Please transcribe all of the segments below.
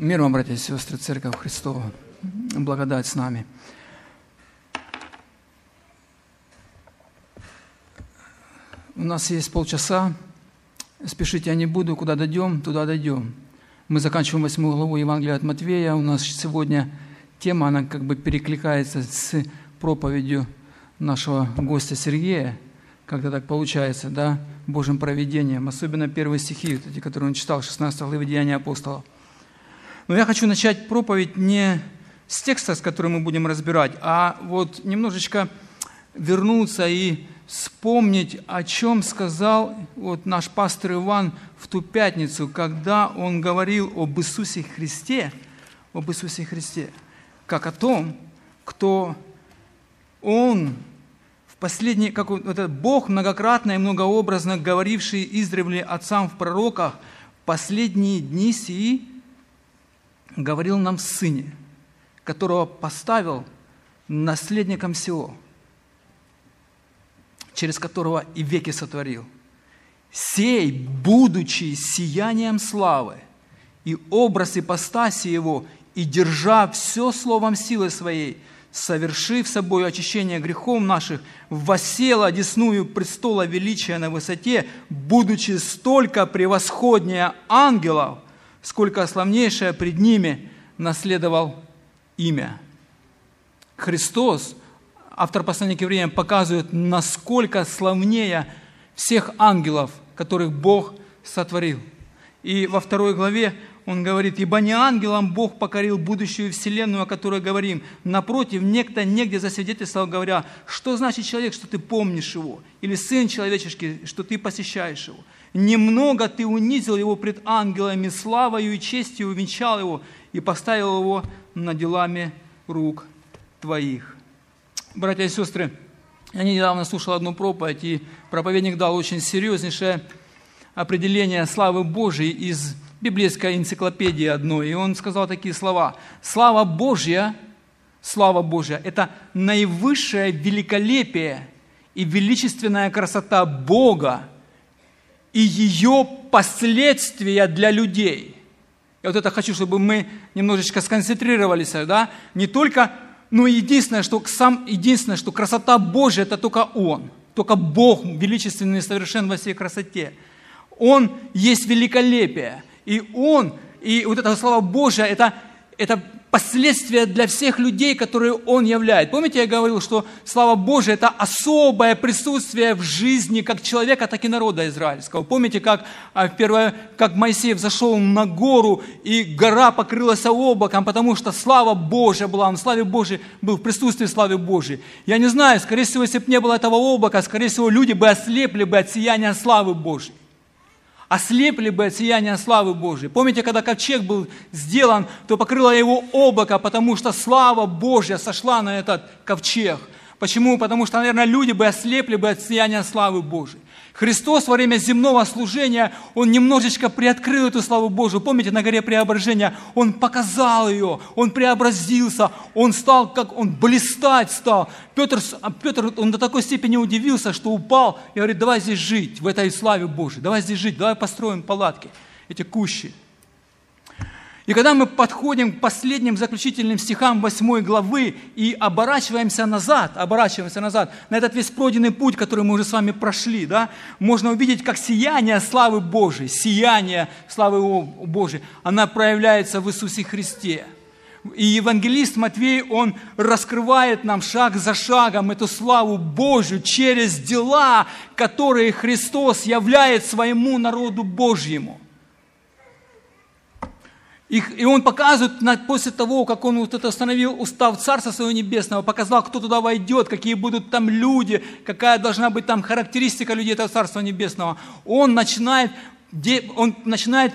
Мир вам, братья и сестры, Церковь Христова, благодать с нами. У нас есть полчаса, спешить я не буду, куда дойдем, туда дойдем. Мы заканчиваем восьмую главу Евангелия от Матвея. У нас сегодня тема, она как бы перекликается с проповедью нашего гостя Сергея, как-то так получается, да, Божьим проведением, особенно первые стихи, эти, которые он читал, 16 главы Деяния апостолов. Но я хочу начать проповедь не с текста, с которым мы будем разбирать, а вот немножечко вернуться и вспомнить, о чем сказал вот наш пастор Иван в ту пятницу, когда он говорил об Иисусе Христе, об Иисусе Христе, как о том, кто Он в последний, как вот этот Бог многократно и многообразно говоривший издревле отцам в пророках, последние дни сии говорил нам Сыне, которого поставил наследником всего, через которого и веки сотворил. Сей, будучи сиянием славы, и образ ипостаси его, и держа все словом силы своей, совершив собой очищение грехов наших, восел одесную престола величия на высоте, будучи столько превосходнее ангелов – сколько славнейшее пред ними наследовал имя. Христос, автор послания к евреям, показывает, насколько славнее всех ангелов, которых Бог сотворил. И во второй главе он говорит, «Ибо не ангелам Бог покорил будущую вселенную, о которой говорим. Напротив, некто негде засвидетельствовал, говоря, что значит человек, что ты помнишь его? Или сын человеческий, что ты посещаешь его? Немного ты унизил его пред ангелами, славою и честью увенчал его и поставил его над делами рук твоих. Братья и сестры, я недавно слушал одну проповедь, и проповедник дал очень серьезнейшее определение славы Божьей из библейской энциклопедии одной. И он сказал такие слова. «Слава Божья, слава Божья – это наивысшее великолепие и величественная красота Бога, и ее последствия для людей. Я вот это хочу, чтобы мы немножечко сконцентрировались, да? Не только, ну единственное, что сам, единственное, что красота Божья – это только Он. Только Бог величественный и совершен во всей красоте. Он есть великолепие. И Он, и вот эта слава Божья – это, это последствия для всех людей, которые Он являет. Помните, я говорил, что слава Божия – это особое присутствие в жизни как человека, так и народа израильского. Помните, как, а, первое, как Моисей взошел на гору, и гора покрылась облаком, потому что слава Божия была, он в славе Божией был в присутствии славы Божией. Я не знаю, скорее всего, если бы не было этого облака, скорее всего, люди бы ослепли бы от сияния славы Божией ослепли бы от сияния славы Божьей. Помните, когда ковчег был сделан, то покрыло его облако, потому что слава Божья сошла на этот ковчег. Почему? Потому что, наверное, люди бы ослепли бы от сияния славы Божьей. Христос во время земного служения, Он немножечко приоткрыл эту славу Божию. Помните, на горе преображения Он показал ее, Он преобразился, Он стал, как Он блистать стал. Петр, а Петр, он до такой степени удивился, что упал и говорит, давай здесь жить, в этой славе Божией, давай здесь жить, давай построим палатки, эти кущи. И когда мы подходим к последним заключительным стихам 8 главы и оборачиваемся назад, оборачиваемся назад на этот весь пройденный путь, который мы уже с вами прошли, да, можно увидеть, как сияние славы Божией, сияние славы Божией, она проявляется в Иисусе Христе. И евангелист Матвей, он раскрывает нам шаг за шагом эту славу Божью через дела, которые Христос являет своему народу Божьему – и, он показывает, после того, как он вот это установил устав Царства Своего Небесного, показал, кто туда войдет, какие будут там люди, какая должна быть там характеристика людей этого Царства Небесного. Он начинает он начинает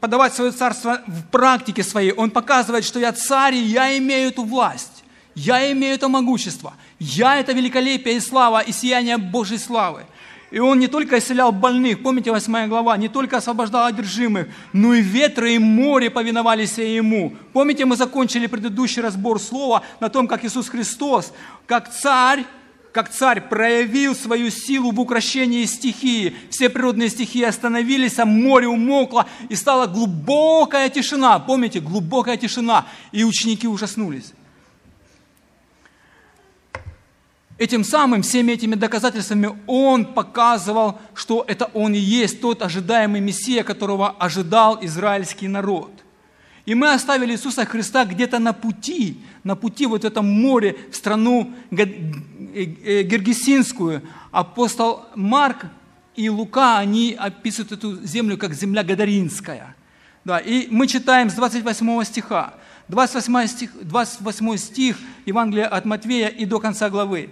подавать свое царство в практике своей. Он показывает, что я царь, и я имею эту власть. Я имею это могущество. Я это великолепие и слава, и сияние Божьей славы. И он не только исцелял больных, помните 8 глава, не только освобождал одержимых, но и ветры и море повиновались ему. Помните, мы закончили предыдущий разбор слова на том, как Иисус Христос, как царь, как царь проявил свою силу в укрощении стихии. Все природные стихии остановились, а море умокло, и стала глубокая тишина. Помните, глубокая тишина. И ученики ужаснулись. Этим самым, всеми этими доказательствами он показывал, что это он и есть тот ожидаемый Мессия, которого ожидал израильский народ. И мы оставили Иисуса Христа где-то на пути, на пути вот в этом море, в страну э, э, Гергесинскую. Апостол Марк и Лука, они описывают эту землю как земля Гадаринская. Да, и мы читаем с 28 стиха. 28 стих, 28 стих Евангелия от Матвея и до конца главы.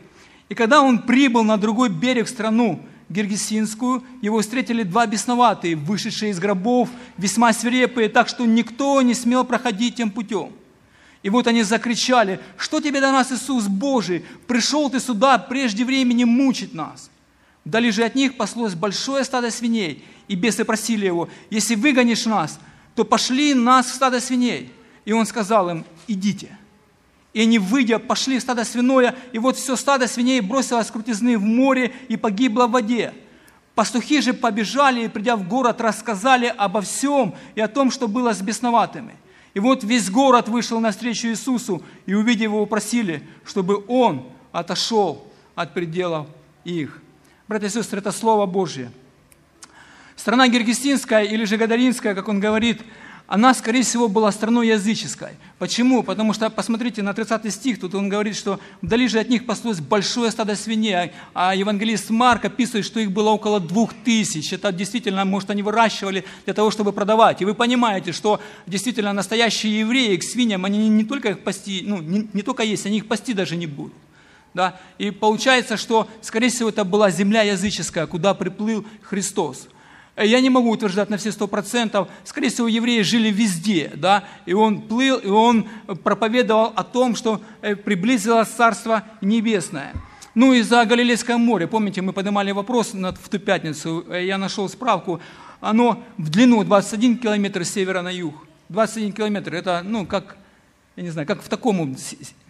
И когда он прибыл на другой берег страну Гергесинскую, его встретили два бесноватые, вышедшие из гробов, весьма свирепые, так что никто не смел проходить тем путем. И вот они закричали, что тебе до нас, Иисус Божий? Пришел ты сюда прежде времени мучить нас. Вдали же от них послось большое стадо свиней, и бесы просили его, если выгонишь нас, то пошли нас в стадо свиней. И он сказал им, идите. И они, выйдя, пошли в стадо свиное, и вот все стадо свиней бросилось с крутизны в море и погибло в воде. Пастухи же побежали и, придя в город, рассказали обо всем и о том, что было с бесноватыми. И вот весь город вышел навстречу Иисусу, и, увидев его, просили, чтобы Он отошел от пределов их. Братья и сестры, это Слово Божье. Страна Гергестинская или же Гадаринская, как он говорит, она, скорее всего, была страной языческой. Почему? Потому что, посмотрите, на 30 стих, тут он говорит, что вдали же от них паслось большое стадо свиней, а евангелист Марк описывает, что их было около двух тысяч. Это действительно, может, они выращивали для того, чтобы продавать. И вы понимаете, что действительно настоящие евреи к свиньям, они не только их пасти, ну, не, не только есть, они их пасти даже не будут. Да? И получается, что, скорее всего, это была земля языческая, куда приплыл Христос. Э, я не могу утверждать на все сто процентов. Скорее всего, евреи жили везде, да, и он плыл, и он проповедовал о том, что э, приблизилось Царство Небесное. Ну и за Галилейское море, помните, мы поднимали вопрос в ту пятницу, э, я нашел справку, оно в длину 21 километр с севера на юг. 21 километр, это, ну, как, я не знаю, как в таком,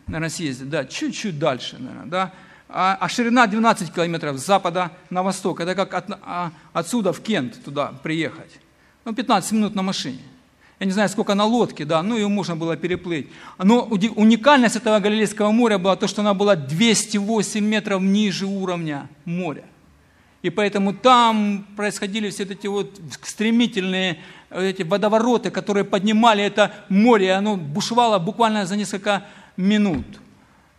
наверное, съезде, да, чуть-чуть дальше, наверное, да, а, а ширина 12 километров с запада на восток. Это как от, а, отсюда в Кент туда приехать. Ну, 15 минут на машине. Я не знаю, сколько на лодке, да, ну ее можно было переплыть. Но уникальность этого Галилейского моря была то, что она была 208 метров ниже уровня моря. И поэтому там происходили все эти вот стремительные эти водовороты, которые поднимали это море, и оно бушевало буквально за несколько минут.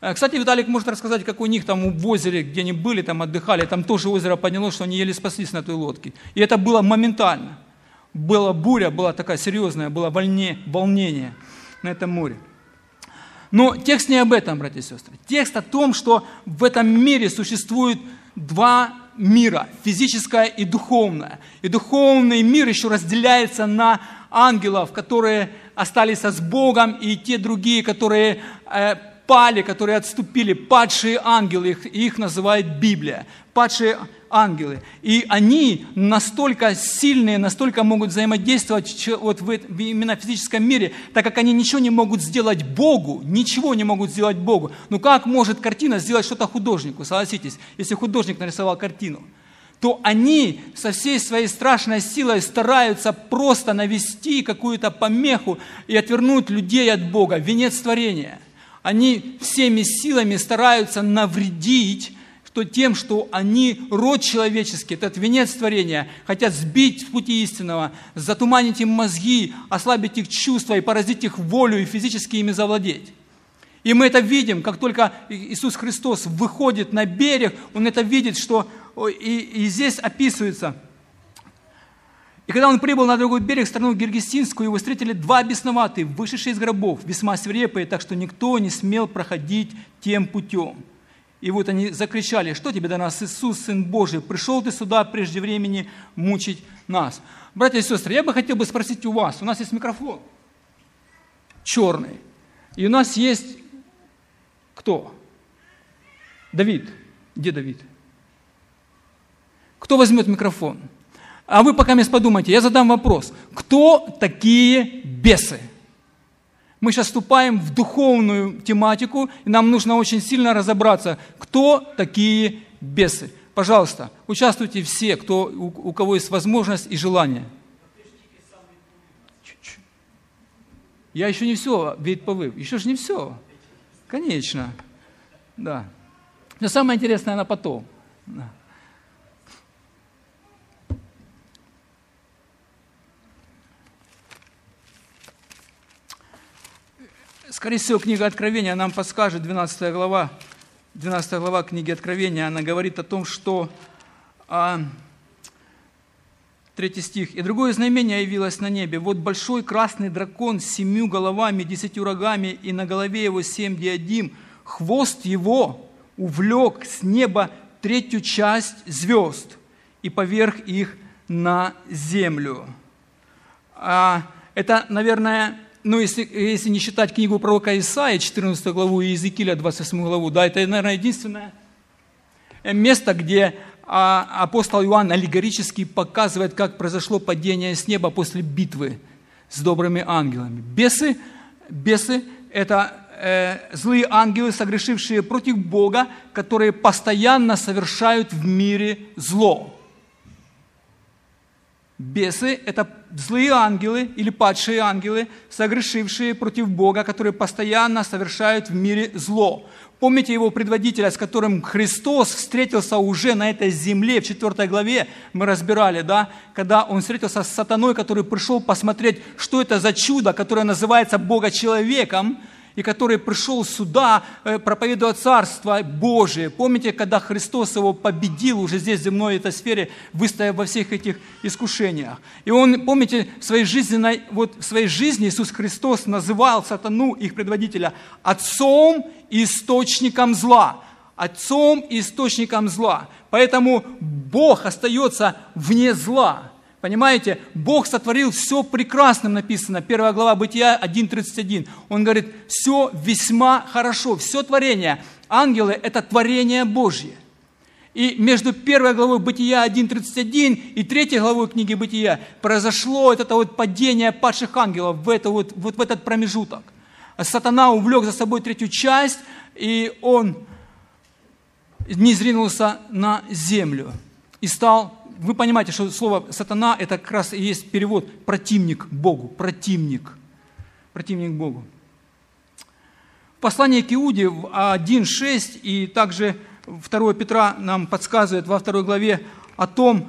Э, кстати, Виталик может рассказать, как у них там в озере, где они были, там отдыхали, там тоже озеро поднялось, что они еле спаслись на той лодке. И это было моментально. Была буря, была такая серьезная, было волне, волнение на этом море. Но текст не об этом, братья и сестры. Текст о том, что в этом мире существует два мира, физическое и духовное. И духовный мир еще разделяется на ангелов, которые остались с Богом, и те другие, которые э, пали, которые отступили, падшие ангелы, их, их называет Библия, падшие ангелы. И они настолько сильные, настолько могут взаимодействовать вот в, именно физическом мире, так как они ничего не могут сделать Богу, ничего не могут сделать Богу. Ну как может картина сделать что-то художнику, согласитесь, если художник нарисовал картину? то они со всей своей страшной силой стараются просто навести какую-то помеху и отвернуть людей от Бога, венец творения – они всеми силами стараются навредить что тем, что они, род человеческий, этот венец творения, хотят сбить с пути истинного, затуманить им мозги, ослабить их чувства и поразить их волю и физически ими завладеть. И мы это видим, как только Иисус Христос выходит на берег, Он это видит, что и, и здесь описывается – и когда он прибыл на другой берег, страну Гергестинскую, его встретили два бесноватые, вышедшие из гробов, весьма свирепые, так что никто не смел проходить тем путем. И вот они закричали, что тебе до нас, Иисус, Сын Божий, пришел ты сюда прежде времени мучить нас. Братья и сестры, я бы хотел бы спросить у вас, у нас есть микрофон черный, и у нас есть кто? Давид. Где Давид? Кто возьмет микрофон? А вы пока подумайте, я задам вопрос. Кто такие бесы? Мы сейчас вступаем в духовную тематику, и нам нужно очень сильно разобраться, кто такие бесы. Пожалуйста, участвуйте все, кто, у, у кого есть возможность и желание. Я еще не все, ведь повыв. Еще же не все. Конечно. Да. Но самое интересное на потом. Да. Скорее всего, книга Откровения нам подскажет, 12 глава, 12 глава книги Откровения, она говорит о том, что а, третий стих. «И другое знамение явилось на небе. Вот большой красный дракон с семью головами, десятью рогами, и на голове его семь диадим. Хвост его увлек с неба третью часть звезд и поверх их на землю». А, это, наверное, ну, если, если не считать книгу пророка Исаия, 14 главу, и Иезекииля, 28 главу, да, это, наверное, единственное место, где а, апостол Иоанн аллегорически показывает, как произошло падение с неба после битвы с добрыми ангелами. Бесы, бесы – это э, злые ангелы, согрешившие против Бога, которые постоянно совершают в мире зло. Бесы – это злые ангелы или падшие ангелы, согрешившие против Бога, которые постоянно совершают в мире зло. Помните его предводителя, с которым Христос встретился уже на этой земле, в 4 главе мы разбирали, да, когда он встретился с сатаной, который пришел посмотреть, что это за чудо, которое называется Бога человеком, и который пришел сюда, э, проповедуя Царство Божие. Помните, когда Христос его победил уже здесь, в земной этой сфере, выстояв во всех этих искушениях. И он, помните, в своей, жизненной, вот в своей жизни Иисус Христос называл сатану, их предводителя, отцом и источником зла. Отцом и источником зла. Поэтому Бог остается вне зла. Понимаете, Бог сотворил все прекрасным, написано, первая глава Бытия 1.31. Он говорит, все весьма хорошо, все творение. Ангелы – это творение Божье. И между первой главой Бытия 1.31 и третьей главой книги Бытия произошло это вот падение падших ангелов в, это вот, вот в этот промежуток. Сатана увлек за собой третью часть, и он не зринулся на землю и стал вы понимаете, что слово «сатана» – это как раз и есть перевод «противник Богу», «противник», «противник Богу». Послание к Иуде 1.6 и также 2 Петра нам подсказывает во второй главе о том,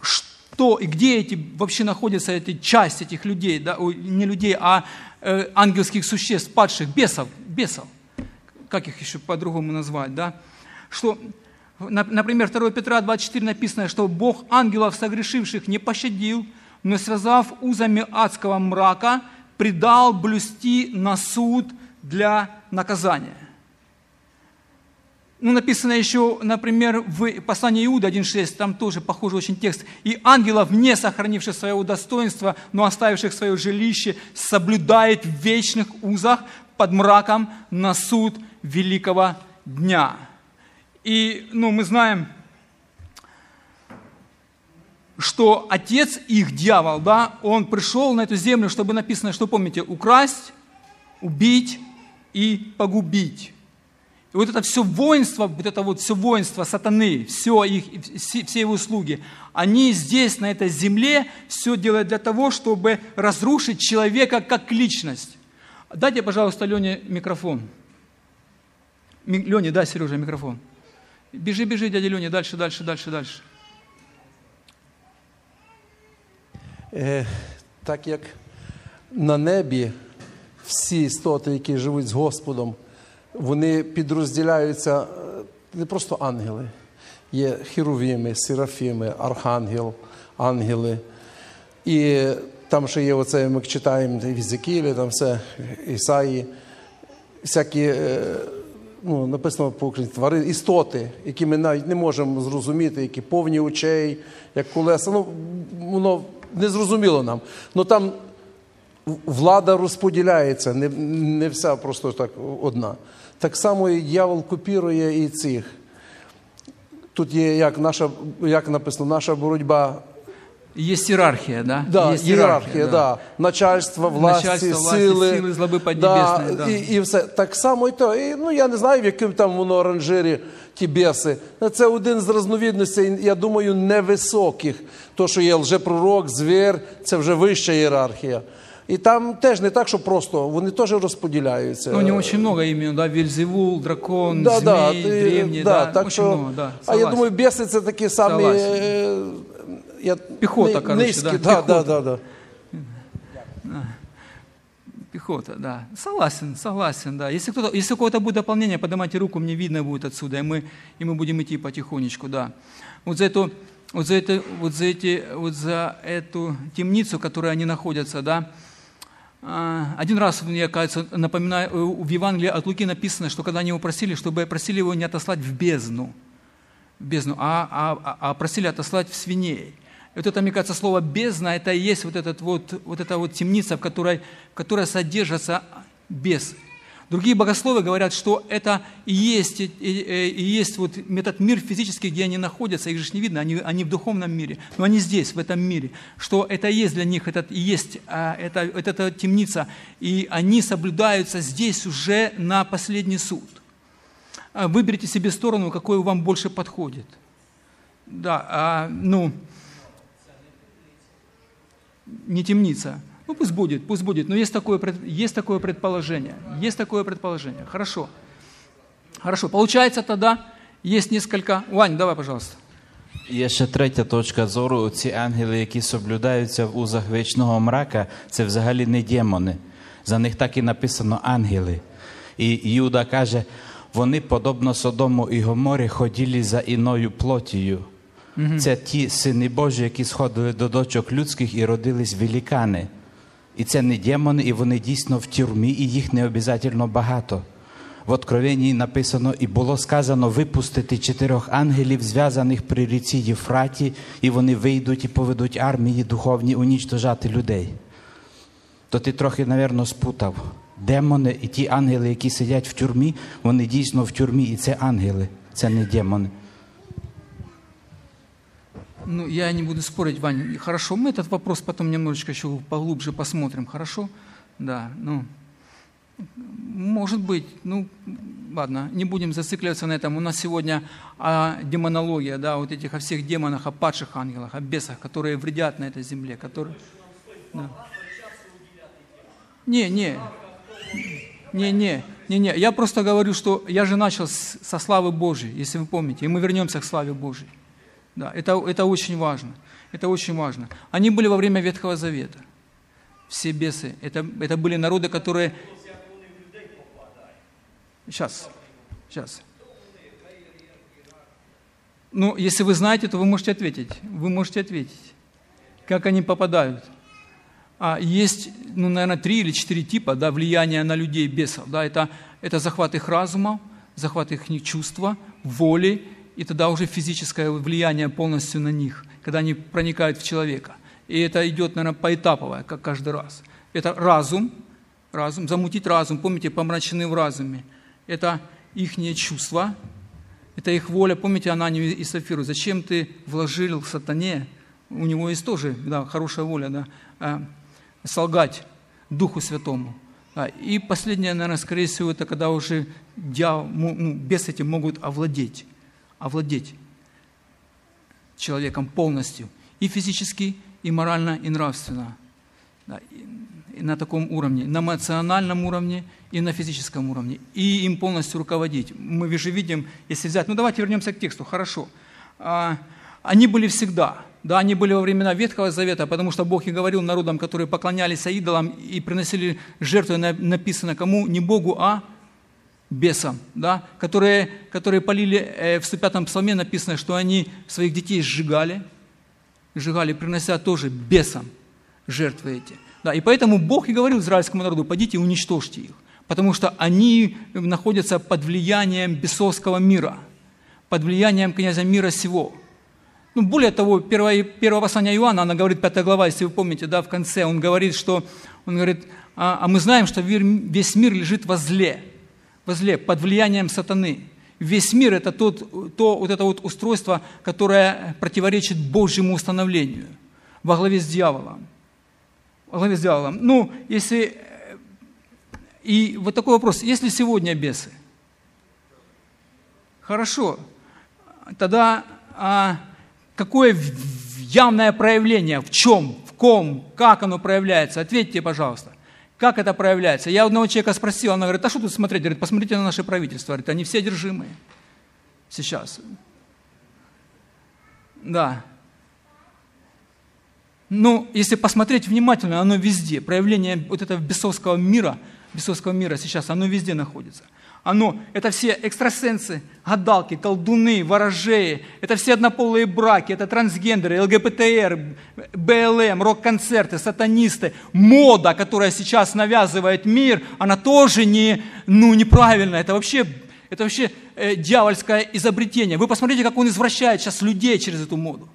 что и где эти, вообще находятся эти часть этих людей, да, не людей, а э, ангельских существ, падших, бесов, бесов, как их еще по-другому назвать, да, что Например, 2 Петра 24 написано, что Бог ангелов согрешивших не пощадил, но связав узами адского мрака, предал блюсти на суд для наказания. Ну, написано еще, например, в послании Иуда 1.6, там тоже похожий очень текст. «И ангелов, не сохранивших своего достоинства, но оставивших свое жилище, соблюдает в вечных узах под мраком на суд великого дня». И ну, мы знаем, что отец их, дьявол, да, он пришел на эту землю, чтобы написано, что помните, украсть, убить и погубить. И вот это все воинство, вот это вот все воинство сатаны, все, их, все его услуги, они здесь, на этой земле, все делают для того, чтобы разрушить человека как личность. Дайте, пожалуйста, Лене микрофон. Лене, дай, Сережа, микрофон. Бежи, бежи, дядя Леня, дальше, дальше, дальше, дальше. Е, Так як на небі всі істоти, які живуть з Господом, вони підрозділяються е, не просто ангели. Є хірувіми, серафіми, архангел, ангели. І там ще є оце, ми читаємо в Ізекілі, там все, Ісаї, всякі. Е, ну, написано по українськи твари, істоти, які ми навіть не можемо зрозуміти, які повні очей, як колеса. Ну, воно не нам. Ну там влада розподіляється, не не вся просто так одна. Так само і дьявол копірує і цих. Тут є як наша, як написано, наша боротьба Есть иерархия, да? Да, Есть ієрархія, да. начальство, власті, Начальство, власті, сили, сили, злоби да, да. і, і все. Так само і то. І, ну, я не знаю, в яким там воно оранжирі ті беси. Ну, Це один з різновідностей, я думаю, невисоких. То, що є лжепророк, звір, це вже вища ієрархія. І там теж не так, що просто, вони теж розподіляються. Ну, него очень много имен, да, Вельзевул, дракон, Да, да, змей, да, да, так очень що, много, да. А я думаю, біси це такі самі. Согласен. е, Я, Піхота, ни- короче, низькі, да, да, да, піхота. да, да. Пехота, да. Согласен, согласен, да. Если, кто-то, если у кого-то будет дополнение, поднимайте руку, мне видно будет отсюда, и мы, и мы будем идти потихонечку, да. Вот за эту, вот за, это, вот за, эти, вот за эту темницу, в которой они находятся, да, а, один раз, мне кажется, напоминаю, э, в Евангелии от Луки написано, что когда они его просили, чтобы просили его не отослать в бездну, в бездну, а, а, а просили отослать в свиней. вот это, мне кажется, слово «бездна» – это и есть вот, этот вот, вот эта вот темница, в которой, в которой содержатся бесы. Другие богословы говорят, что это и есть, и, и- и есть вот этот мир физический, где они находятся, их же не видно, они, они в духовном мире, но они здесь, в этом мире, что это и есть для них, этот, и есть а, это, это, эта темница, и они соблюдаются здесь уже на последний суд. А Выберите себе сторону, какой вам больше подходит. Да, а, ну, не темница. Ну, пусть будет, пусть будет. Но есть такое, пред- есть такое предположение. Есть такое предположение. Хорошо. Хорошо. Получается тогда, есть несколько... Вань, давай, пожалуйста. Є ще третя точка зору. Ці ангели, які соблюдаються в узах вічного мрака, це взагалі не демони. За них так і написано ангели. І Юда каже, вони, подобно Содому і Гоморі, ходили за іною плотію. Це ті сини Божі, які сходили до дочок людських і родились великани. І це не демони, і вони дійсно в тюрмі, і їх не обов'язково багато. В Откровенні написано, і було сказано випустити чотирьох ангелів, зв'язаних при ріці Єфраті, і вони вийдуть і поведуть армії духовні унічтожати людей. То ти трохи, напевно, спутав. Демони і ті ангели, які сидять в тюрмі, вони дійсно в тюрмі, і це ангели, це не демони. Ну, я не буду спорить, Вань. Хорошо, мы этот вопрос потом немножечко еще поглубже посмотрим, хорошо? Да, ну, может быть, ну, ладно, не будем зацикливаться на этом. У нас сегодня а, демонология, да, вот этих о всех демонах, о падших ангелах, о бесах, которые вредят на этой земле, которые... Да. Не, не, не, не, не, не. Я просто говорю, что я же начал со славы Божьей, если вы помните, и мы вернемся к славе Божьей. Да, это, это очень важно. Это очень важно. Они были во время Ветхого Завета. Все бесы. Это, это были народы, которые... Сейчас. Сейчас. Ну, если вы знаете, то вы можете ответить. Вы можете ответить. Как они попадают. А есть, ну, наверное, три или четыре типа да, влияния на людей бесов. Да, это, это захват их разума, захват их чувства, воли, и тогда уже физическое влияние полностью на них, когда они проникают в человека. И это идет, наверное, поэтаповое, как каждый раз. Это разум, разум, замутить разум, помните, помрачены в разуме. Это их чувства, это их воля. Помните Ананию и Сафиру? Зачем ты вложил сатане? У него есть тоже да, хорошая воля, да, а, солгать Духу Святому. Да. И последнее, наверное, скорее всего, это когда уже дьявол, ну, ну, бесы этим могут овладеть, овладеть человеком полностью, и физически, и морально, и нравственно. Да, и- на таком уровне, на эмоциональном уровне и на физическом уровне. И им полностью руководить. Мы же видим, если взять, ну давайте вернемся к тексту, хорошо. А, Они были всегда, да, они были во времена Ветхого Завета, потому что Бог и говорил народам, которые поклонялись идолам и приносили жертвы, на- написано кому? Не Богу, а бесам, да, которые, которые полили, э, в 105-м псалме написано, что они своих детей сжигали, сжигали, принося тоже бесам жертвы эти. Да, и поэтому Бог и говорил израильскому народу, пойдите и уничтожьте их, потому что они находятся под влиянием бесовского мира, под влиянием князя мира сего. Ну, более того, первое, первое послание Иоанна, она говорит, 5 глава, если вы помните, да, в конце, он говорит, что, он говорит, а, а мы знаем, что весь мир лежит во зле, во зле, под влиянием сатаны. Весь мир – это тот, то, вот это вот устройство, которое противоречит Божьему установлению. во главе с дьяволом. Во главе с дьяволом. Ну, если... И вот такой вопрос. Если сегодня бесы? Хорошо. Тогда а, какое явное проявление? В чем? В ком? Как оно проявляется? Ответьте, пожалуйста. Как это проявляется? Я одного человека спросил, она говорит, а что тут смотреть? Говорит, посмотрите на наше правительство. Говорит, они все одержимые сейчас. Да. Ну, если посмотреть внимательно, оно везде. Проявление вот этого бесовского мира, бесовского мира сейчас, оно везде находится. Оно, это все экстрасенсы, гадалки, колдуны, ворожеи, это все однополые браки, это трансгендеры, ЛГБТР, БЛМ, рок-концерты, сатанисты, мода, которая сейчас навязывает мир, она тоже не, ну, неправильная. Это вообще, это вообще э, дьявольское изобретение. Вы посмотрите, как он извращает сейчас людей через эту моду.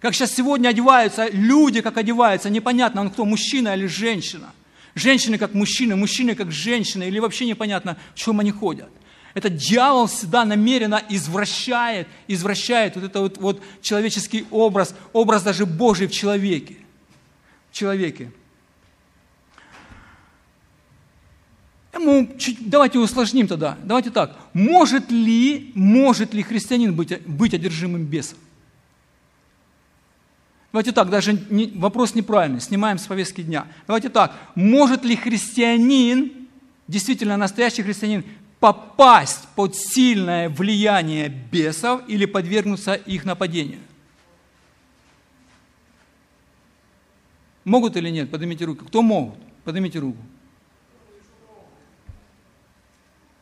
Как сейчас сегодня одеваются люди, как одеваются, непонятно, он кто, мужчина или женщина. Женщины как мужчины, мужчины как женщины, или вообще непонятно, в чем они ходят. Это дьявол всегда намеренно извращает, извращает вот этот вот, вот человеческий образ, образ даже Божий в человеке. В человеке. Ему чуть, давайте усложним тогда. Давайте так. Может ли, может ли христианин быть, быть одержимым бесом? Давайте так, даже не, вопрос неправильный, снимаем с повестки дня. Давайте так, может ли христианин, действительно настоящий христианин, попасть под сильное влияние бесов или подвергнуться их нападению? Могут или нет? Поднимите руку. Кто могут? Поднимите руку.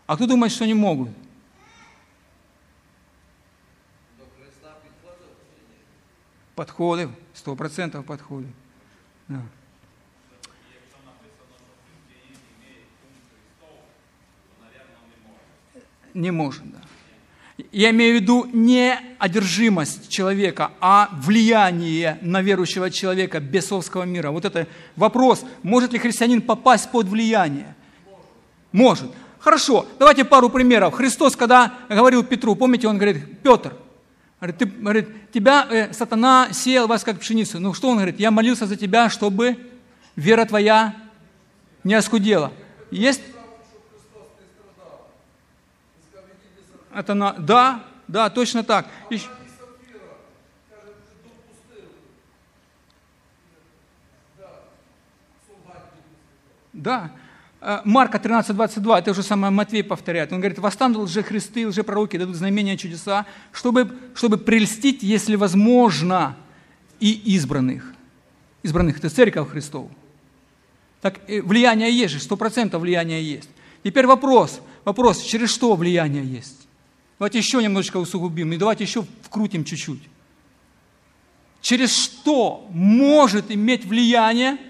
А кто думает, что не могут? Подходы, сто процентов подходы. Да. Не может, да. Я имею в виду не одержимость человека, а влияние на верующего человека бесовского мира. Вот это вопрос, может ли христианин попасть под влияние? Может. Хорошо, давайте пару примеров. Христос, когда говорил Петру, помните, он говорит, Петр, Говорит, ты, говорит, тебя э, сатана сеял вас как пшеницу. Ну что он говорит? Я молился за тебя, чтобы вера твоя не оскудела. Есть? Это на... Да, да, точно так. И... Да. Э, Марка 13, 22, это уже самое Матвей повторяет. Он говорит, восстанут лжехристы, лжепророки, дадут знамения, чудеса, чтобы, чтобы прельстить, если возможно, и избранных. Избранных – это церковь Христову. Так э, влияние есть же, сто процентов влияние есть. Теперь вопрос, вопрос, через что влияние есть? Давайте еще немножечко усугубим, и давайте еще вкрутим чуть-чуть. Через что может иметь влияние –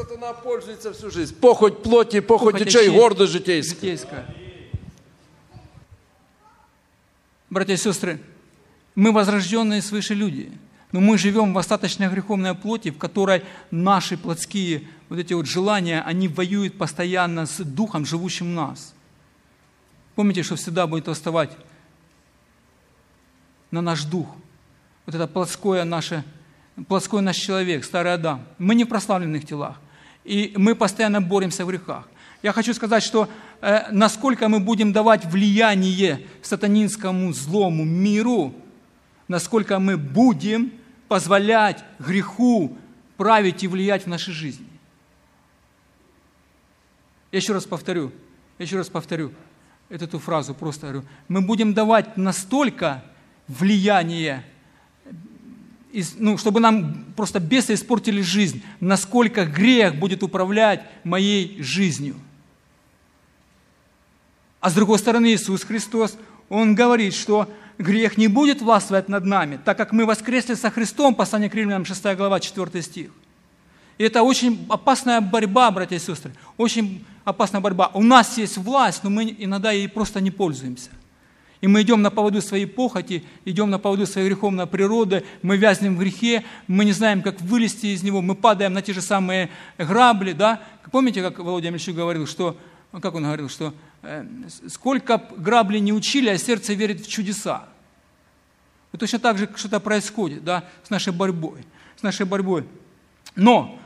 Сатана пользуется всю жизнь. Похоть плоти, похоть, похоть очей, гордость житейская. житейская. Братья и сестры, мы возрожденные свыше люди, но мы живем в остаточной греховной плоти, в которой наши плотские вот эти вот желания, они воюют постоянно с Духом, живущим в нас. Помните, что всегда будет восставать на наш дух. Вот это плотское наше, плотской наш человек, старый Адам. Мы не в прославленных телах и мы постоянно боремся в грехах. Я хочу сказать, что э, насколько мы будем давать влияние сатанинскому злому миру, насколько мы будем позволять греху править и влиять в нашей жизни. Я еще раз повторю, я еще раз повторю эту фразу, просто говорю, мы будем давать настолько влияние ну, чтобы нам просто бесы испортили жизнь, насколько грех будет управлять моей жизнью. А с другой стороны, Иисус Христос, Он говорит, что грех не будет властвовать над нами, так как мы воскресли со Христом, послание к Римлянам, 6 глава, 4 стих. И это очень опасная борьба, братья и сестры, очень опасная борьба. У нас есть власть, но мы иногда ей просто не пользуемся. И мы идем на поводу своей похоти, идем на поводу своей греховной природы, мы вязнем в грехе, мы не знаем, как вылезти из него, мы падаем на те же самые грабли, да? Помните, как Володя Мельчук говорил, что, как он говорил, что э, сколько граблей не учили, а сердце верит в чудеса. И точно так же что-то происходит да, с нашей борьбой. С нашей борьбой. Но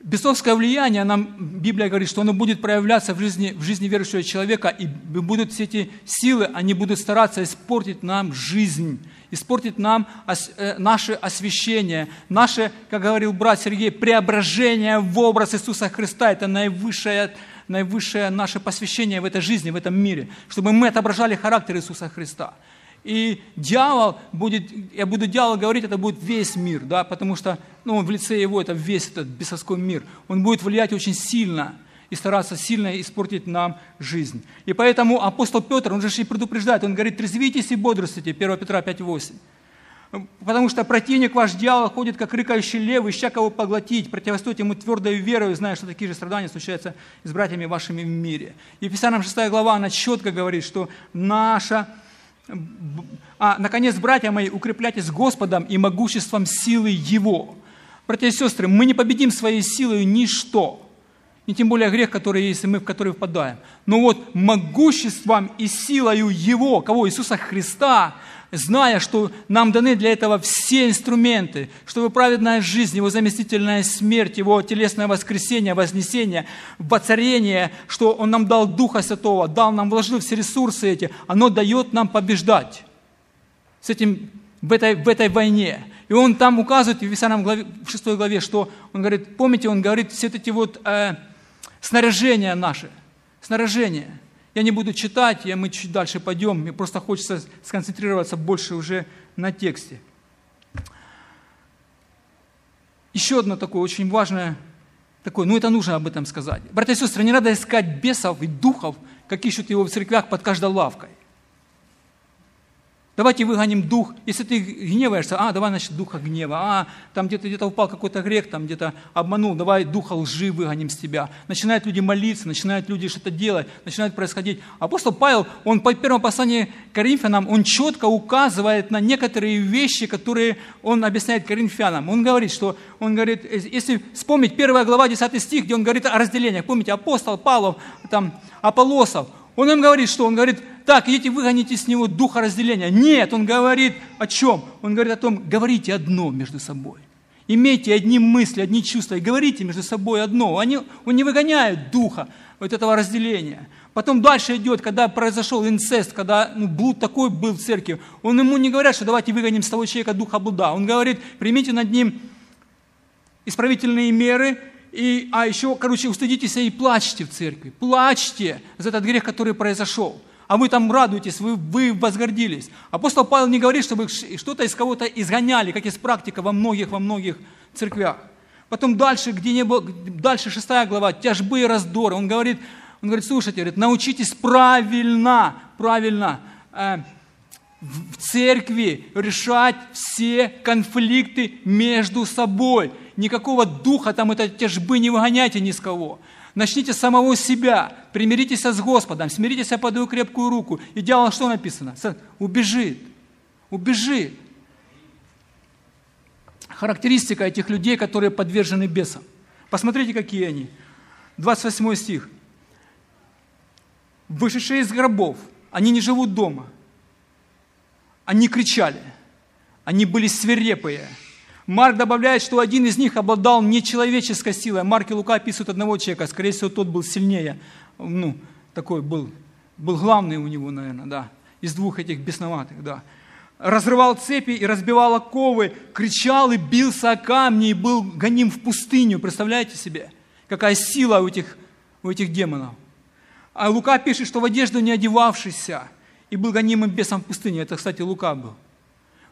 бесовское влияние, нам Библия говорит, что оно будет проявляться в жизни, в жизни верующего человека, и будут все эти силы, они будут стараться испортить нам жизнь, испортить нам ос, э, наше освящение, наше, как говорил брат Сергей, преображение в образ Иисуса Христа. Это наивысшее, наивысшее наше посвящение в этой жизни, в этом мире, чтобы мы отображали характер Иисуса Христа. И дьявол будет, я буду дьявол говорить, это будет весь мир, да, потому что ну, в лице его это весь этот бесовской мир. Он будет влиять очень сильно и стараться сильно испортить нам жизнь. И поэтому апостол Петр, он же и предупреждает, он говорит, трезвитесь и бодрствуйте, 1 Петра 5,8. Потому что противник ваш дьявол ходит, как рыкающий лев, ища кого поглотить, противостоит ему твердой верой, зная, что такие же страдания случаются с братьями вашими в мире. Ефесянам 6 глава, она четко говорит, что наша а, наконец, братья мои, укрепляйтесь Господом и могуществом силы Его. Братья и сестры, мы не победим своей силой ничто, и тем более грех, который есть, и мы в который впадаем. Но вот могуществом и силою Его, кого? Иисуса Христа, зная, что нам даны для этого все инструменты, чтобы праведная жизнь, Его заместительная смерть, Его телесное воскресение, вознесение, воцарение, что Он нам дал Духа Святого, дал нам, вложил все ресурсы эти, оно дает нам побеждать с этим, в, этой, в этой войне. И он там указывает в Ефесянам главе, в 6 главе, что он говорит, помните, он говорит, все эти вот э, снаряжения наши, снаряжения – я не буду читать, я, мы чуть дальше пойдем, мне просто хочется сконцентрироваться больше уже на тексте. Еще одно такое очень важное, такое, ну это нужно об этом сказать. Братья и сестры, не надо искать бесов и духов, как ищут его в церквях под каждой лавкой. Давайте выгоним дух. Если ты гневаешься, а, давай, значит, духа гнева. А, там где-то где упал какой-то грех, там где-то обманул, давай духа лжи выгоним с тебя. Начинают люди молиться, начинают люди что-то делать, начинает происходить. Апостол Павел, он по первому посланию Коринфянам, он четко указывает на некоторые вещи, которые он объясняет коринфянам. Он говорит, что, он говорит, если вспомнить первая глава, 10 стих, где он говорит о разделениях. Помните, апостол Павлов, там, Аполосов, он им говорит, что? Он говорит, так, идите выгоните с него духа разделения. Нет, он говорит о чем? Он говорит о том, говорите одно между собой. Имейте одни мысли, одни чувства и говорите между собой одно. Они, он не выгоняет духа вот этого разделения. Потом дальше идет, когда произошел инцест, когда ну, блуд такой был в церкви, он ему не говорит, что давайте выгоним с того человека духа блуда. Он говорит, примите над ним исправительные меры, и, а еще, короче, устыдитесь и плачьте в церкви. Плачьте за этот грех, который произошел. А вы там радуетесь, вы, вы возгордились. Апостол Павел не говорит, чтобы что-то из кого-то изгоняли, как есть практика во многих, во многих церквях. Потом дальше, где не было, дальше шестая глава, тяжбы и раздоры. Он говорит, он говорит, слушайте, говорит, научитесь правильно, правильно э, в церкви решать все конфликты между собой никакого духа, там это тяжбы не выгоняйте ни с кого. Начните с самого себя, примиритесь с Господом, смиритесь под его крепкую руку. И дьявол что написано? Убежит. Убежит. Характеристика этих людей, которые подвержены бесам. Посмотрите, какие они. 28 стих. Вышедшие из гробов, они не живут дома. Они кричали. Они были свирепые Марк добавляет, что один из них обладал нечеловеческой силой. Марк и Лука описывают одного человека, скорее всего, тот был сильнее. Ну, такой был, был главный у него, наверное, да, из двух этих бесноватых, да. Разрывал цепи и разбивал оковы, кричал и бился о камни и был гоним в пустыню. Представляете себе, какая сила у этих, у этих демонов. А Лука пишет, что в одежду не одевавшийся и был гонимым бесом в пустыне. Это, кстати, Лука был.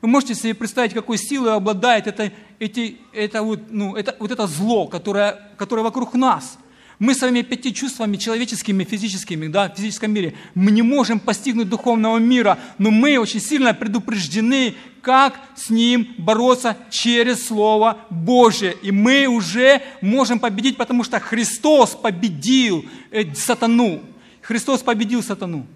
Вы можете себе представить, какой силой обладает это, эти, это, вот, ну, это, вот это зло, которое, которое вокруг нас. Мы своими пяти чувствами человеческими, физическими, да, в физическом мире, мы не можем постигнуть духовного мира, но мы очень сильно предупреждены, как с ним бороться через Слово Божие. И мы уже можем победить, потому что Христос победил э, сатану. Христос победил сатану.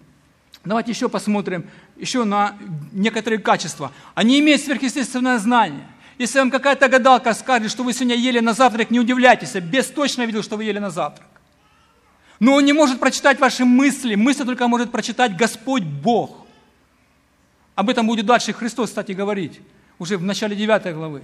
Давайте еще посмотрим еще на некоторые качества. Они имеют сверхъестественное знание. Если вам какая-то гадалка скажет, что вы сегодня ели на завтрак, не удивляйтесь, бес точно видел, что вы ели на завтрак. Но он не может прочитать ваши мысли, мысли только может прочитать Господь Бог. Об этом будет дальше Христос, кстати, говорить, уже в начале 9 главы.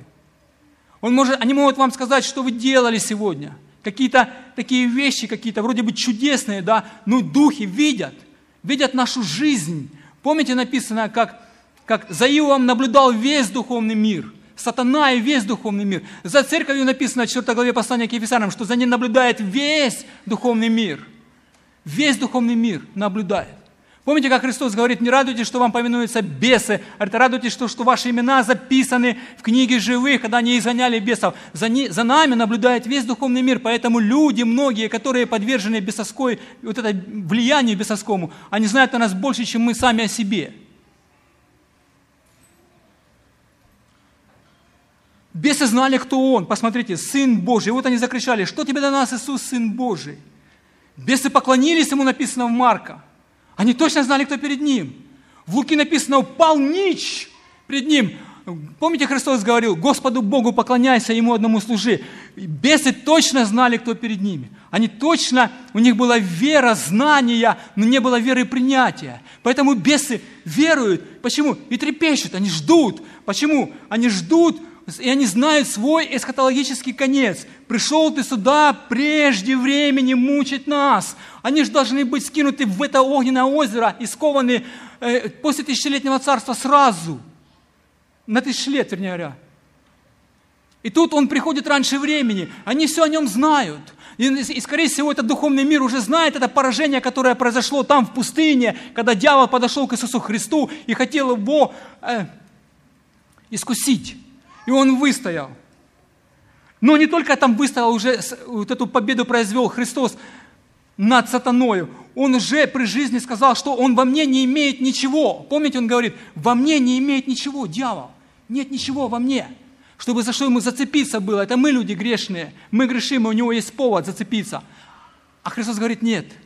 Он может, они могут вам сказать, что вы делали сегодня. Какие-то такие вещи, какие-то вроде бы чудесные, да, но духи видят, видят нашу жизнь. Помните, написано, как, как за Иовом наблюдал весь духовный мир, сатана и весь духовный мир. За церковью написано в 4 главе послания к Ефесянам, что за ней наблюдает весь духовный мир. Весь духовный мир наблюдает. Помните, как Христос говорит, не радуйтесь, что вам повинуются бесы, а радуйтесь, что, что ваши имена записаны в книге живых, когда они изгоняли бесов. За, не, за нами наблюдает весь духовный мир, поэтому люди, многие, которые подвержены бесовской, вот это влиянию бесовскому, они знают о нас больше, чем мы сами о себе. Бесы знали, кто Он. Посмотрите, Сын Божий. Вот они закричали, что тебе до нас, Иисус, Сын Божий? Бесы поклонились Ему, написано в Марка. Они точно знали, кто перед ним. В Луки написано, упал нич перед ним. Помните, Христос говорил, Господу Богу поклоняйся, Ему одному служи. Бесы точно знали, кто перед ними. Они точно, у них была вера, знания, но не было веры принятия. Поэтому бесы веруют. Почему? И трепещут, они ждут. Почему? Они ждут и они знают свой эсхатологический конец. Пришел ты сюда прежде времени мучить нас. Они же должны быть скинуты в это огненное озеро и скованы э, после тысячелетнего царства сразу. На тысячу лет, вернее говоря. И тут он приходит раньше времени. Они все о нем знают. И, и, скорее всего, этот духовный мир уже знает это поражение, которое произошло там, в пустыне, когда дьявол подошел к Иисусу Христу и хотел его э, искусить. И он выстоял. Но не только там выстоял, уже вот эту победу произвел Христос над сатаною. Он уже при жизни сказал, что он во мне не имеет ничего. Помните, он говорит, во мне не имеет ничего, дьявол. Нет ничего во мне. Чтобы за что ему зацепиться было. Это мы люди грешные. Мы грешим, и у него есть повод зацепиться. А Христос говорит, нет –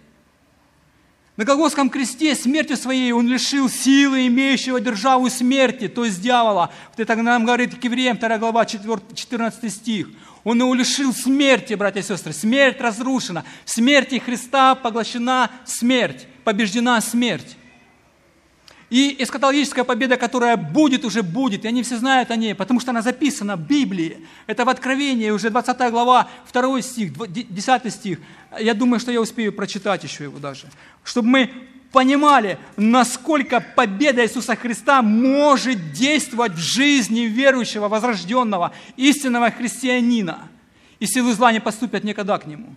на Голгофском кресте смертью своей он лишил силы, имеющего державу смерти, то есть дьявола. Вот это нам говорит к евреям 2 глава 4, 14 стих. Он его лишил смерти, братья и сестры. Смерть разрушена. В смерти Христа поглощена смерть, побеждена смерть. И эскатологическая победа, которая будет, уже будет, и они все знают о ней, потому что она записана в Библии. Это в Откровении, уже 20 глава, 2 стих, 10 стих. Я думаю, что я успею прочитать еще его даже. Чтобы мы понимали, насколько победа Иисуса Христа может действовать в жизни верующего, возрожденного, истинного христианина. И силы зла не поступят никогда к нему.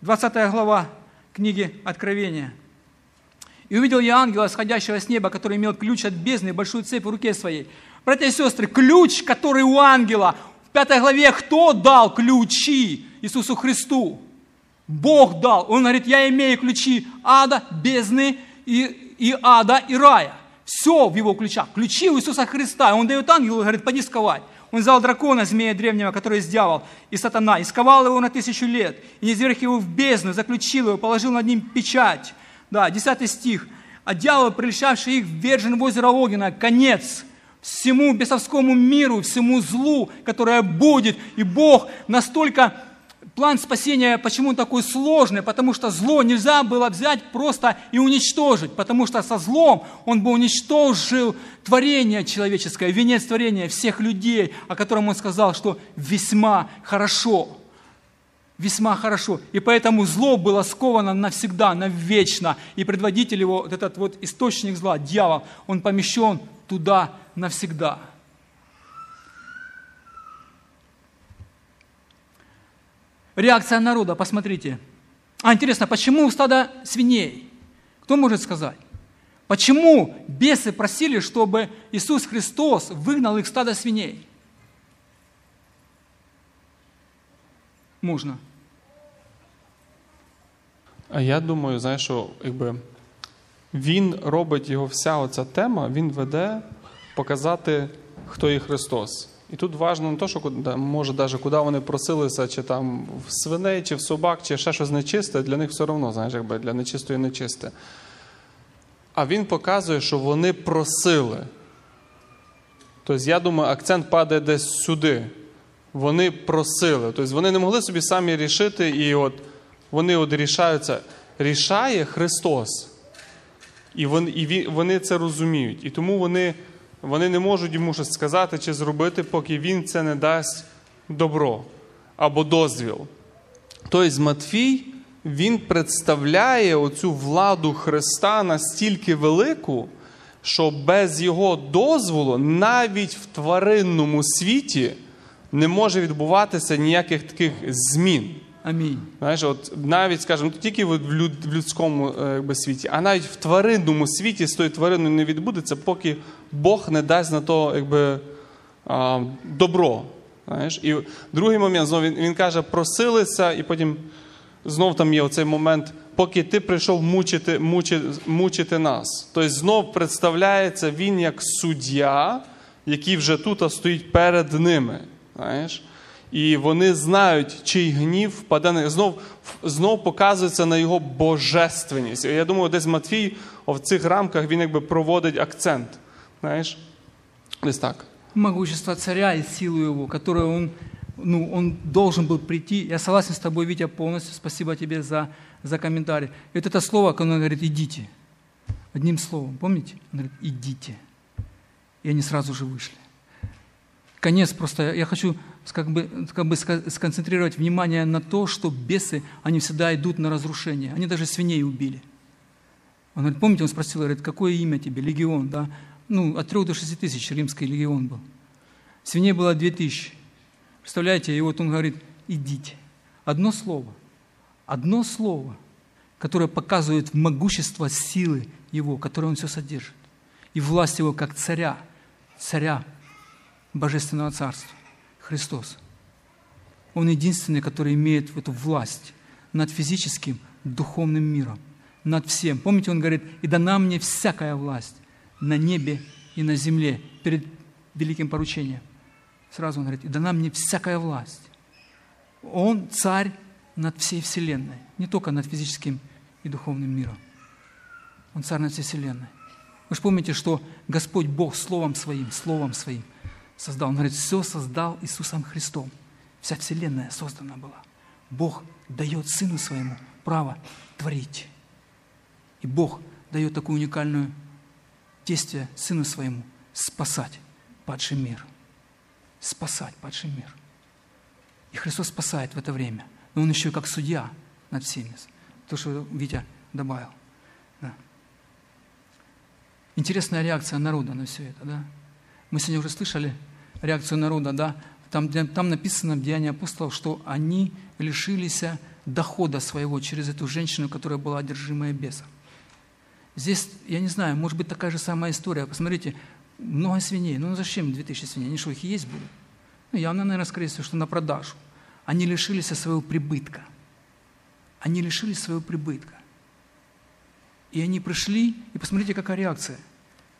20 глава книги Откровения – и увидел я ангела, сходящего с неба, который имел ключ от бездны, большую цепь в руке своей. Братья и сестры, ключ, который у ангела, в пятой главе кто дал ключи Иисусу Христу? Бог дал. Он говорит, я имею ключи ада, бездны и, и ада, и рая. Все в его ключах. Ключи у Иисуса Христа. Он дает ангелу и говорит, поди сковать. Он взял дракона, змея древнего, который дьявол, и сатана, и сковал его на тысячу лет, и не его в бездну, заключил его, положил над ним печать, да, 10 стих. «А дьявол, прельщавший их, ввержен в озеро Огнена, конец всему бесовскому миру, всему злу, которое будет. И Бог настолько план спасения, почему он такой сложный? Потому что зло нельзя было взять просто и уничтожить, потому что со злом он бы уничтожил творение человеческое, венец творения всех людей, о котором он сказал, что весьма хорошо весьма хорошо. И поэтому зло было сковано навсегда, навечно. И предводитель его, вот этот вот источник зла, дьявол, он помещен туда навсегда. Реакция народа, посмотрите. А интересно, почему у стада свиней? Кто может сказать? Почему бесы просили, чтобы Иисус Христос выгнал их стадо свиней? Можно. А я думаю, знаєш, що якби він робить його вся оця тема, він веде показати, хто є Христос. І тут важливо не те, що може навіть куди вони просилися, чи там в свиней, чи в собак, чи ще щось нечисте, для них все одно, знаєш, якби для нечистої нечисте. А він показує, що вони просили. Тобто, я думаю, акцент падає десь сюди. Вони просили. Тобто вони не могли собі самі рішити і от вони от рішаються. Рішає Христос. І вони, і вони це розуміють. І тому вони, вони не можуть йому щось сказати чи зробити, поки він це не дасть добро або дозвіл. Тобто Матфій він представляє оцю владу Христа настільки велику, що без його дозволу навіть в тваринному світі не може відбуватися ніяких таких змін. Аминь. Знаєш, от навіть, скажімо, не тільки в люд- в людському е, якби, світі, а навіть в тваринному світі з тою твариною не відбудеться, поки Бог не дасть на то якби, а, добро. Знаєш? І другий момент, знову він, він каже, просилися, і потім знов там є оцей момент, поки ти прийшов мучити, мучити, мучити нас. Тобто знов представляється він як суддя, який вже тут стоїть перед ними. Знаєш? І вони знають, чий гнів впаде на знов, знов показується на його божественність. І Я думаю, десь Матвій в цих рамках він якби проводить акцент. Знаєш? Десь так. Могущество царя и силу его, которую он, ну, он должен был прийти. Я согласен с тобой, Витя, полностью. Спасибо тебе за, за комментарий. И вот это слово, когда он говорит «идите», одним словом, помните? Он говорит «идите». И они сразу же вышли. Конец просто, я хочу как бы, как бы сконцентрировать внимание на то, что бесы, они всегда идут на разрушение. Они даже свиней убили. Он говорит, помните, он спросил, говорит, какое имя тебе? Легион, да? Ну, от трех до шести тысяч римский легион был. Свиней было две тысячи. Представляете, и вот он говорит, идите. Одно слово, одно слово, которое показывает могущество силы его, которое он все содержит. И власть его как царя, царя Божественного Царства, Христос. Он единственный, который имеет эту власть над физическим, духовным миром, над всем. Помните, он говорит, и дана мне всякая власть на небе и на земле перед великим поручением. Сразу он говорит, и дана мне всякая власть. Он царь над всей вселенной, не только над физическим и духовным миром. Он царь над всей вселенной. Вы же помните, что Господь Бог Словом Своим, Словом Своим создал. Он говорит, все создал Иисусом Христом. Вся вселенная создана была. Бог дает Сыну Своему право творить. И Бог дает такую уникальную действие Сыну Своему спасать падший мир. Спасать падший мир. И Христос спасает в это время. Но Он еще и как судья над всеми. То, что Витя добавил. Да. Интересная реакция народа на все это, да? Мы сегодня уже слышали реакцию народа, да? Там, там написано в Деянии апостолов, что они лишились дохода своего через эту женщину, которая была одержимая бесом. Здесь, я не знаю, может быть такая же самая история. Посмотрите, много свиней. Ну зачем 2000 свиней? Они что, их есть будут? Ну, явно, наверное, скорее всего, что на продажу. Они лишились своего прибытка. Они лишились своего прибытка. И они пришли, и посмотрите, какая реакция.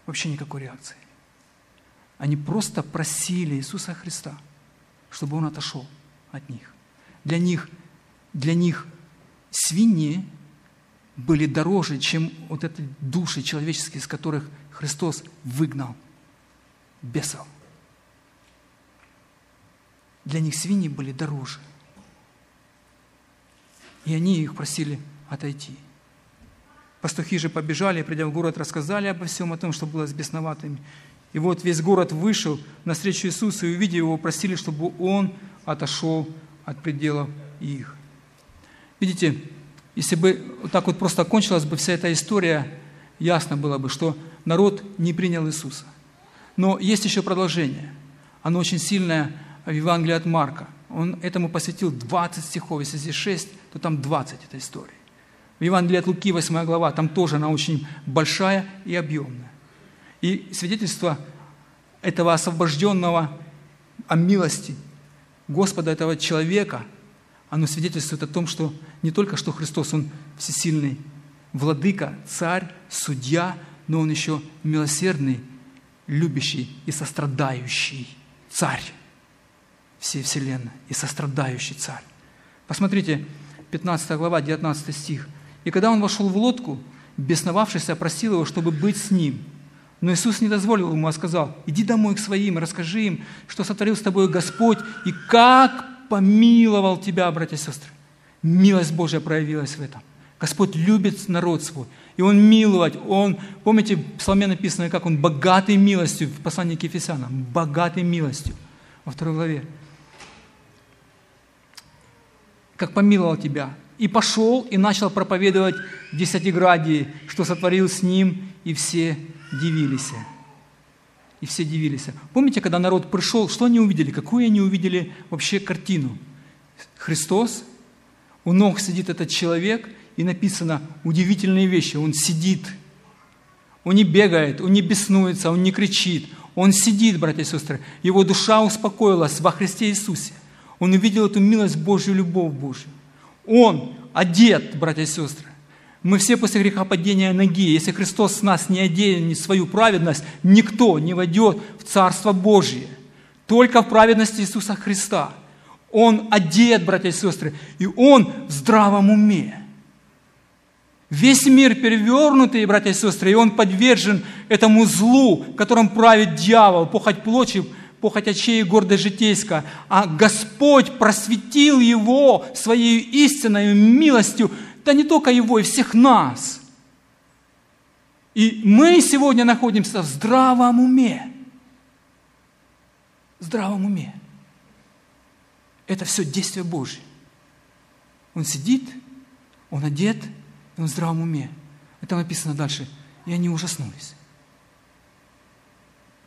Вообще никакой реакции. Они просто просили Иисуса Христа, чтобы Он отошел от них. Для них, для них свиньи были дороже, чем вот эти души человеческие, из которых Христос выгнал бесов. Для них свиньи были дороже. И они их просили отойти. Пастухи же побежали, придя в город, рассказали обо всем о том, что было с бесноватыми. И вот весь город вышел навстречу Иисусу, и, увидев его, просили, чтобы он отошел от пределов их. Видите, если бы вот так вот просто кончилась бы вся эта история, ясно было бы, что народ не принял Иисуса. Но есть еще продолжение. Оно очень сильное в Евангелии от Марка. Он этому посвятил 20 стихов. Если здесь 6, то там 20 этой истории. В Евангелии от Луки, 8 глава, там тоже она очень большая и объемная. И свидетельство этого освобожденного о милости Господа, этого человека, оно свидетельствует о том, что не только что Христос, Он всесильный владыка, царь, судья, но Он еще милосердный, любящий и сострадающий царь всей вселенной и сострадающий царь. Посмотрите, 15 глава, 19 стих. «И когда он вошел в лодку, бесновавшийся просил его, чтобы быть с ним. Но Иисус не дозволил ему, а сказал, иди домой к своим, расскажи им, что сотворил с тобой Господь, и как помиловал тебя, братья и сестры. Милость Божья проявилась в этом. Господь любит народ свой. И Он миловать. Он, помните, в Псалме написано, как Он богатый милостью, в послании к Ефесянам, богатый милостью, во второй главе. Как помиловал тебя. И пошел и начал проповедовать в Десятиградии, что сотворил с ним, и все дивились. И все дивились. Помните, когда народ пришел, что они увидели? Какую они увидели вообще картину? Христос, у ног сидит этот человек – и написано удивительные вещи. Он сидит, он не бегает, он не беснуется, он не кричит. Он сидит, братья и сестры. Его душа успокоилась во Христе Иисусе. Он увидел эту милость Божью, любовь Божью. Он одет, братья и сестры. Мы все после грехопадения ноги. Если Христос с нас не оденет свою праведность, никто не войдет в Царство Божие. Только в праведности Иисуса Христа. Он одет, братья и сестры, и Он в здравом уме. Весь мир перевернутый, братья и сестры, и он подвержен этому злу, которым правит дьявол, похоть плочи, похоть очей и гордость житейская. А Господь просветил его своей истинной милостью, да не только его, и всех нас. И мы сегодня находимся в здравом уме. В здравом уме. Это все действие Божье. Он сидит, он одет – и он в здравом уме. Это написано дальше. И они ужаснулись.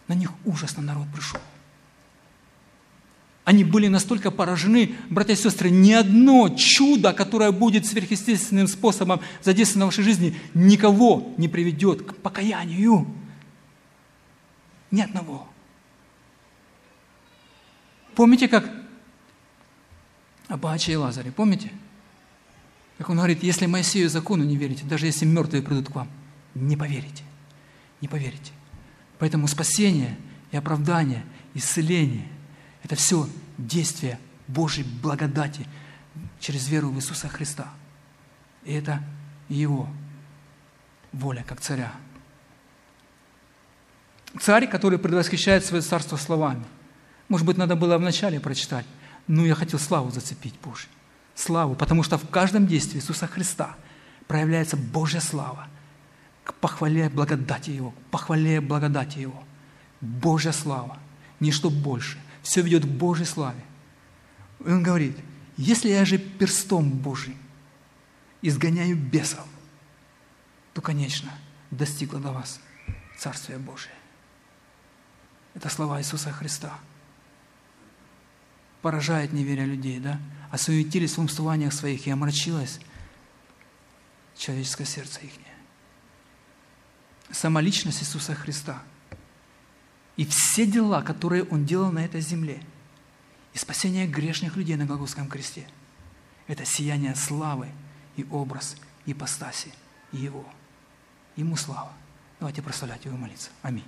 На них ужасно народ пришел. Они были настолько поражены, братья и сестры, ни одно чудо, которое будет сверхъестественным способом задействовано в вашей жизни, никого не приведет к покаянию. Ни одного. Помните, как Абача и Лазаре, помните? Как он говорит, если Моисею закону не верите, даже если мертвые придут к вам, не поверите. Не поверите. Поэтому спасение и оправдание, исцеление – это все действие Божьей благодати через веру в Иисуса Христа. И это Его воля, как царя. Царь, который предвосхищает свое царство словами. Может быть, надо было вначале прочитать, но я хотел славу зацепить Божью славу, потому что в каждом действии Иисуса Христа проявляется Божья слава к похвале благодати Его, к похвале благодати Его. Божья слава, ничто больше. Все ведет к Божьей славе. И он говорит, если я же перстом Божьим изгоняю бесов, то, конечно, достигло до вас Царствие Божие. Это слова Иисуса Христа. Поражает неверие людей, да? осуетились в умствованиях своих и омрачилось человеческое сердце их. Сама личность Иисуса Христа и все дела, которые Он делал на этой земле, и спасение грешных людей на Голгофском кресте, это сияние славы и образ ипостаси Его. Ему слава. Давайте прославлять Его и молиться. Аминь.